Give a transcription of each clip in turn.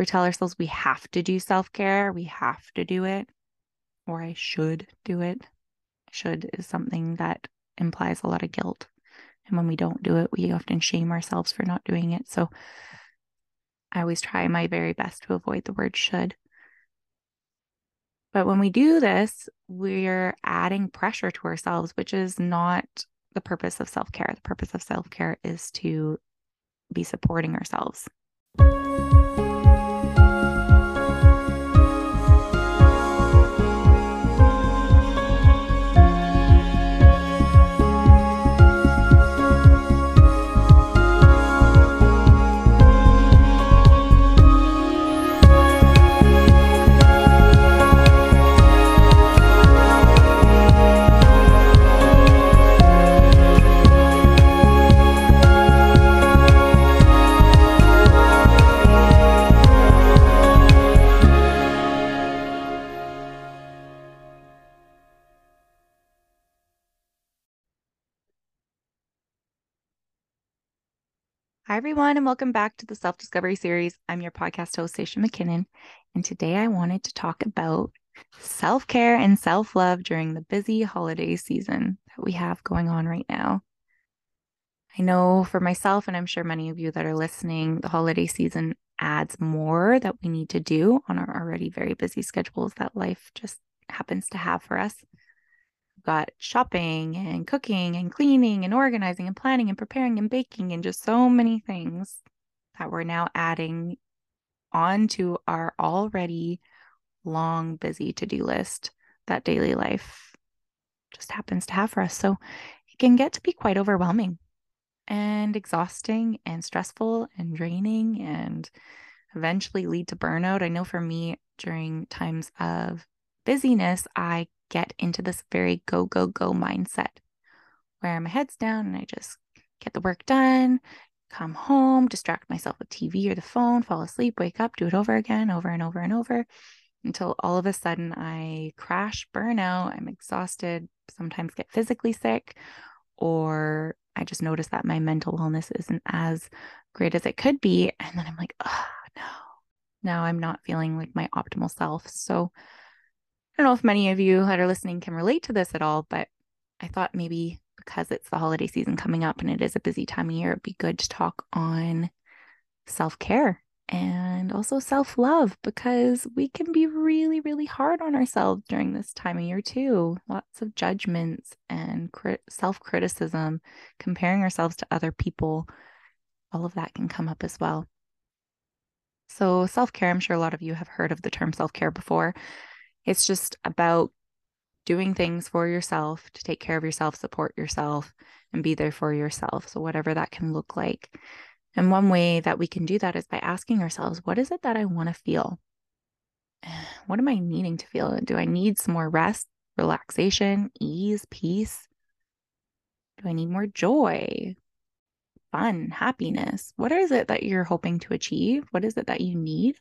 we tell ourselves we have to do self care, we have to do it, or I should do it. Should is something that implies a lot of guilt. And when we don't do it, we often shame ourselves for not doing it. So I always try my very best to avoid the word should. But when we do this, we're adding pressure to ourselves, which is not the purpose of self care. The purpose of self care is to be supporting ourselves. Everyone, and welcome back to the Self Discovery Series. I'm your podcast host, Saisha McKinnon, and today I wanted to talk about self care and self love during the busy holiday season that we have going on right now. I know for myself, and I'm sure many of you that are listening, the holiday season adds more that we need to do on our already very busy schedules that life just happens to have for us got shopping and cooking and cleaning and organizing and planning and preparing and baking and just so many things that we're now adding onto our already long, busy to do list that daily life just happens to have for us. So it can get to be quite overwhelming and exhausting and stressful and draining and eventually lead to burnout. I know for me, during times of busyness, I get into this very go, go, go mindset where my head's down and I just get the work done, come home, distract myself with TV or the phone, fall asleep, wake up, do it over again, over and over and over until all of a sudden I crash, burn out, I'm exhausted, sometimes get physically sick, or I just notice that my mental wellness isn't as great as it could be. And then I'm like, oh no, now I'm not feeling like my optimal self. So don't know if many of you that are listening can relate to this at all, but I thought maybe because it's the holiday season coming up and it is a busy time of year, it'd be good to talk on self care and also self love because we can be really, really hard on ourselves during this time of year, too. Lots of judgments and crit- self criticism, comparing ourselves to other people. All of that can come up as well. So, self care, I'm sure a lot of you have heard of the term self care before. It's just about doing things for yourself to take care of yourself, support yourself, and be there for yourself. So, whatever that can look like. And one way that we can do that is by asking ourselves, what is it that I want to feel? What am I needing to feel? Do I need some more rest, relaxation, ease, peace? Do I need more joy, fun, happiness? What is it that you're hoping to achieve? What is it that you need?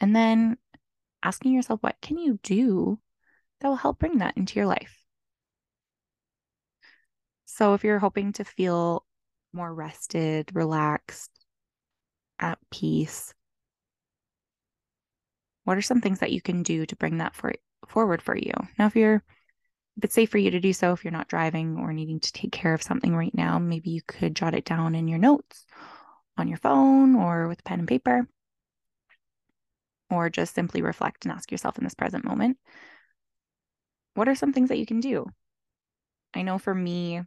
And then asking yourself, what can you do that will help bring that into your life? So, if you're hoping to feel more rested, relaxed, at peace, what are some things that you can do to bring that for, forward for you? Now, if you're if it's safe for you to do so, if you're not driving or needing to take care of something right now, maybe you could jot it down in your notes on your phone or with pen and paper or just simply reflect and ask yourself in this present moment what are some things that you can do? I know for me,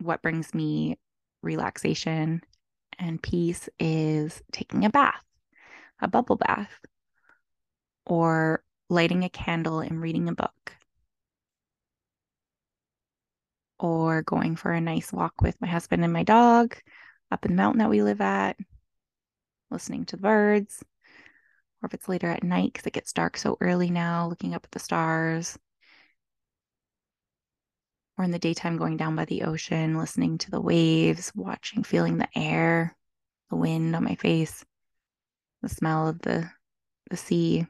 what brings me relaxation and peace is taking a bath, a bubble bath, or lighting a candle and reading a book, or going for a nice walk with my husband and my dog up in the mountain that we live at, listening to the birds, or if it's later at night because it gets dark so early now, looking up at the stars, or in the daytime, going down by the ocean, listening to the waves, watching, feeling the air, the wind on my face, the smell of the, the sea,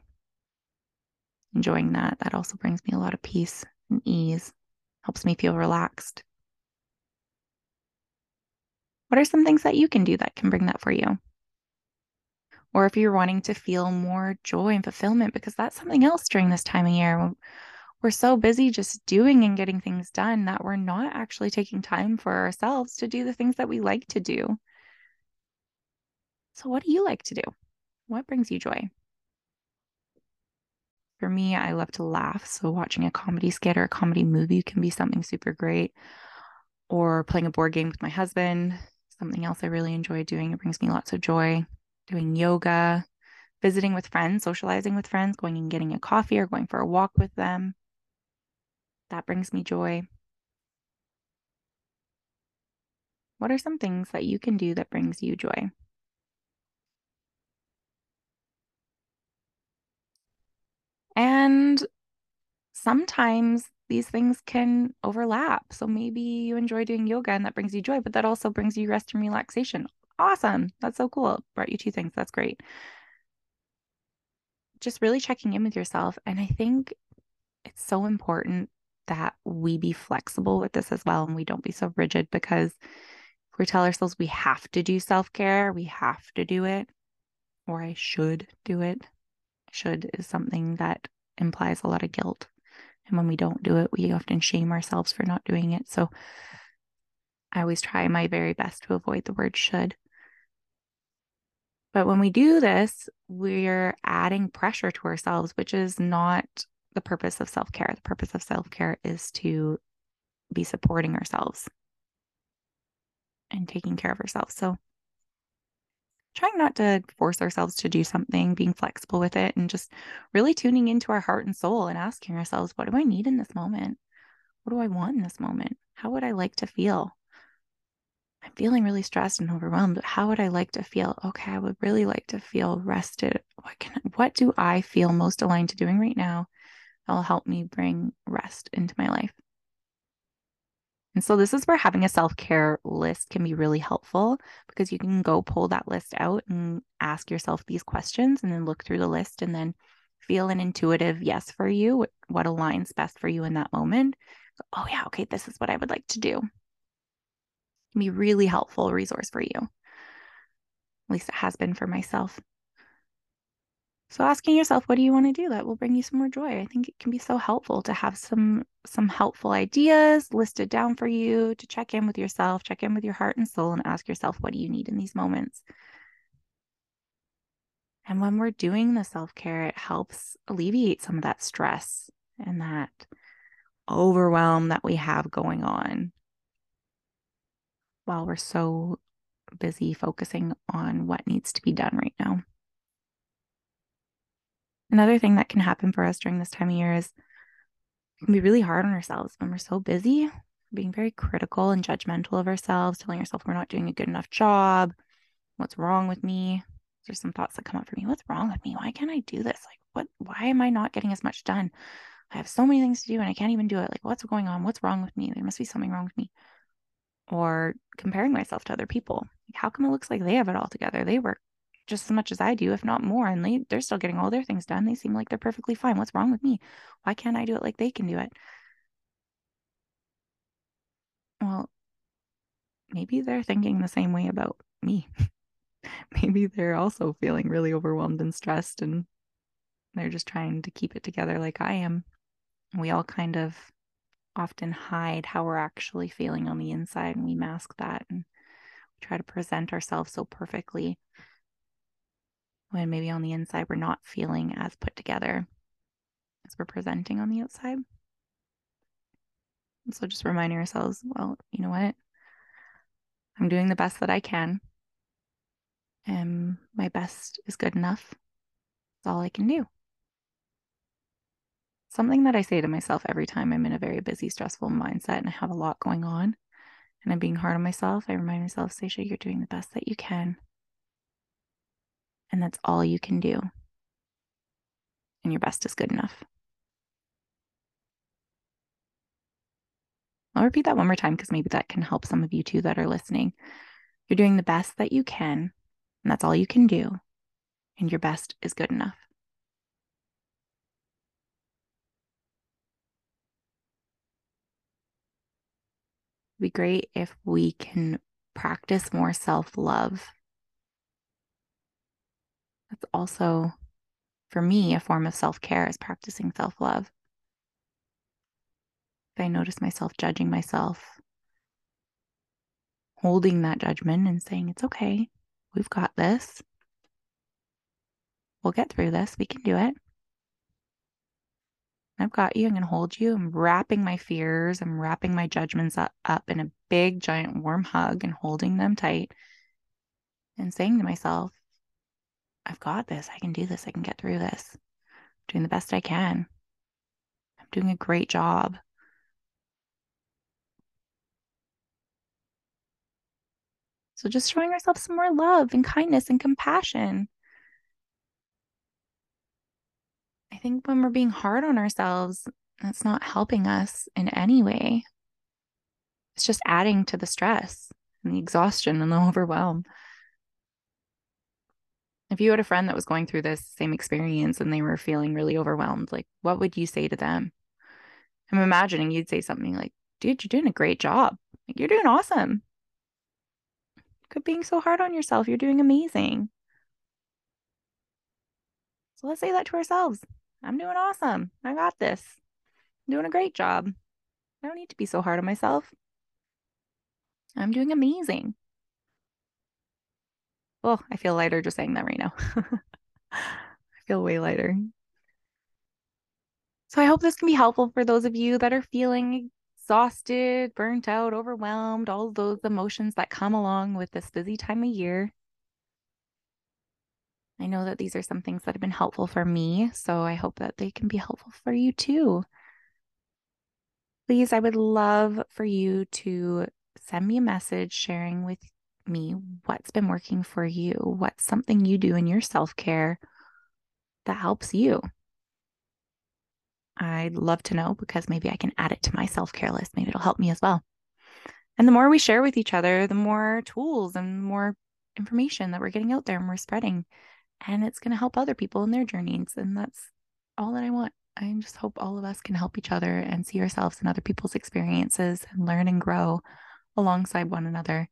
enjoying that. That also brings me a lot of peace and ease, helps me feel relaxed. What are some things that you can do that can bring that for you? Or if you're wanting to feel more joy and fulfillment, because that's something else during this time of year. We're so busy just doing and getting things done that we're not actually taking time for ourselves to do the things that we like to do. So, what do you like to do? What brings you joy? For me, I love to laugh. So, watching a comedy skit or a comedy movie can be something super great. Or playing a board game with my husband, something else I really enjoy doing. It brings me lots of joy. Doing yoga, visiting with friends, socializing with friends, going and getting a coffee or going for a walk with them. That brings me joy. What are some things that you can do that brings you joy? And sometimes these things can overlap. So maybe you enjoy doing yoga and that brings you joy, but that also brings you rest and relaxation. Awesome. That's so cool. Brought you two things. That's great. Just really checking in with yourself. And I think it's so important that we be flexible with this as well and we don't be so rigid because we tell ourselves we have to do self care, we have to do it, or I should do it. Should is something that implies a lot of guilt. And when we don't do it, we often shame ourselves for not doing it. So I always try my very best to avoid the word should. But when we do this, we're adding pressure to ourselves, which is not the purpose of self care. The purpose of self care is to be supporting ourselves and taking care of ourselves. So, trying not to force ourselves to do something, being flexible with it, and just really tuning into our heart and soul and asking ourselves, what do I need in this moment? What do I want in this moment? How would I like to feel? I'm feeling really stressed and overwhelmed. How would I like to feel? Okay, I would really like to feel rested. What can what do I feel most aligned to doing right now that'll help me bring rest into my life? And so this is where having a self-care list can be really helpful because you can go pull that list out and ask yourself these questions and then look through the list and then feel an intuitive yes for you, what aligns best for you in that moment. oh yeah, okay, this is what I would like to do can be really helpful resource for you. At least it has been for myself. So asking yourself, what do you want to do that will bring you some more joy? I think it can be so helpful to have some some helpful ideas listed down for you to check in with yourself, check in with your heart and soul and ask yourself, what do you need in these moments? And when we're doing the self-care, it helps alleviate some of that stress and that overwhelm that we have going on while we're so busy focusing on what needs to be done right now. Another thing that can happen for us during this time of year is can be really hard on ourselves when we're so busy, being very critical and judgmental of ourselves, telling ourselves we're not doing a good enough job. What's wrong with me? There's some thoughts that come up for me. What's wrong with me? Why can't I do this? Like, what? Why am I not getting as much done? I have so many things to do and I can't even do it. Like, what's going on? What's wrong with me? There must be something wrong with me or comparing myself to other people. how come it looks like they have it all together? They work just as much as I do, if not more, and they, they're still getting all their things done. They seem like they're perfectly fine. What's wrong with me? Why can't I do it like they can do it? Well, maybe they're thinking the same way about me. maybe they're also feeling really overwhelmed and stressed and they're just trying to keep it together like I am. We all kind of often hide how we're actually feeling on the inside and we mask that and we try to present ourselves so perfectly when maybe on the inside we're not feeling as put together as we're presenting on the outside. And so just reminding ourselves, well, you know what? I'm doing the best that I can. And my best is good enough. That's all I can do something that I say to myself every time I'm in a very busy, stressful mindset and I have a lot going on and I'm being hard on myself, I remind myself, Saisha, you're doing the best that you can. And that's all you can do. And your best is good enough. I'll repeat that one more time because maybe that can help some of you too that are listening. You're doing the best that you can, and that's all you can do. And your best is good enough. Be great if we can practice more self love. That's also, for me, a form of self care is practicing self love. If I notice myself judging myself, holding that judgment and saying, it's okay, we've got this. We'll get through this. We can do it. I've got you. I'm going to hold you. I'm wrapping my fears. I'm wrapping my judgments up, up in a big, giant, warm hug and holding them tight and saying to myself, I've got this. I can do this. I can get through this. I'm doing the best I can. I'm doing a great job. So just showing ourselves some more love and kindness and compassion. I think when we're being hard on ourselves, that's not helping us in any way. It's just adding to the stress and the exhaustion and the overwhelm. If you had a friend that was going through this same experience and they were feeling really overwhelmed, like what would you say to them? I'm imagining you'd say something like, dude, you're doing a great job. Like, you're doing awesome. Quit being so hard on yourself. You're doing amazing. So let's say that to ourselves. I'm doing awesome. I got this. I'm doing a great job. I don't need to be so hard on myself. I'm doing amazing. Oh, I feel lighter just saying that right now. I feel way lighter. So I hope this can be helpful for those of you that are feeling exhausted, burnt out, overwhelmed, all those emotions that come along with this busy time of year. I know that these are some things that have been helpful for me, so I hope that they can be helpful for you too. Please, I would love for you to send me a message sharing with me what's been working for you, what's something you do in your self care that helps you. I'd love to know because maybe I can add it to my self care list. Maybe it'll help me as well. And the more we share with each other, the more tools and more information that we're getting out there and we're spreading and it's going to help other people in their journeys. And that's all that I want. I just hope all of us can help each other and see ourselves in other people's experiences and learn and grow alongside one another.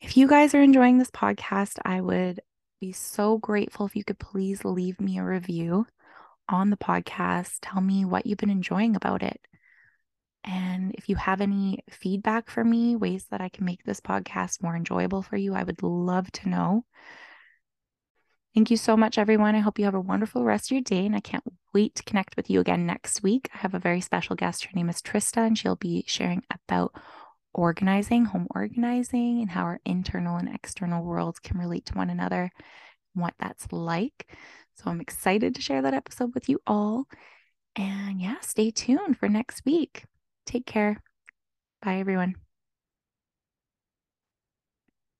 If you guys are enjoying this podcast, I would be so grateful if you could please leave me a review on the podcast. Tell me what you've been enjoying about it. And if you have any feedback for me, ways that I can make this podcast more enjoyable for you, I would love to know. Thank you so much, everyone. I hope you have a wonderful rest of your day, and I can't wait to connect with you again next week. I have a very special guest. Her name is Trista, and she'll be sharing about organizing, home organizing, and how our internal and external worlds can relate to one another, what that's like. So I'm excited to share that episode with you all. And yeah, stay tuned for next week. Take care. Bye, everyone.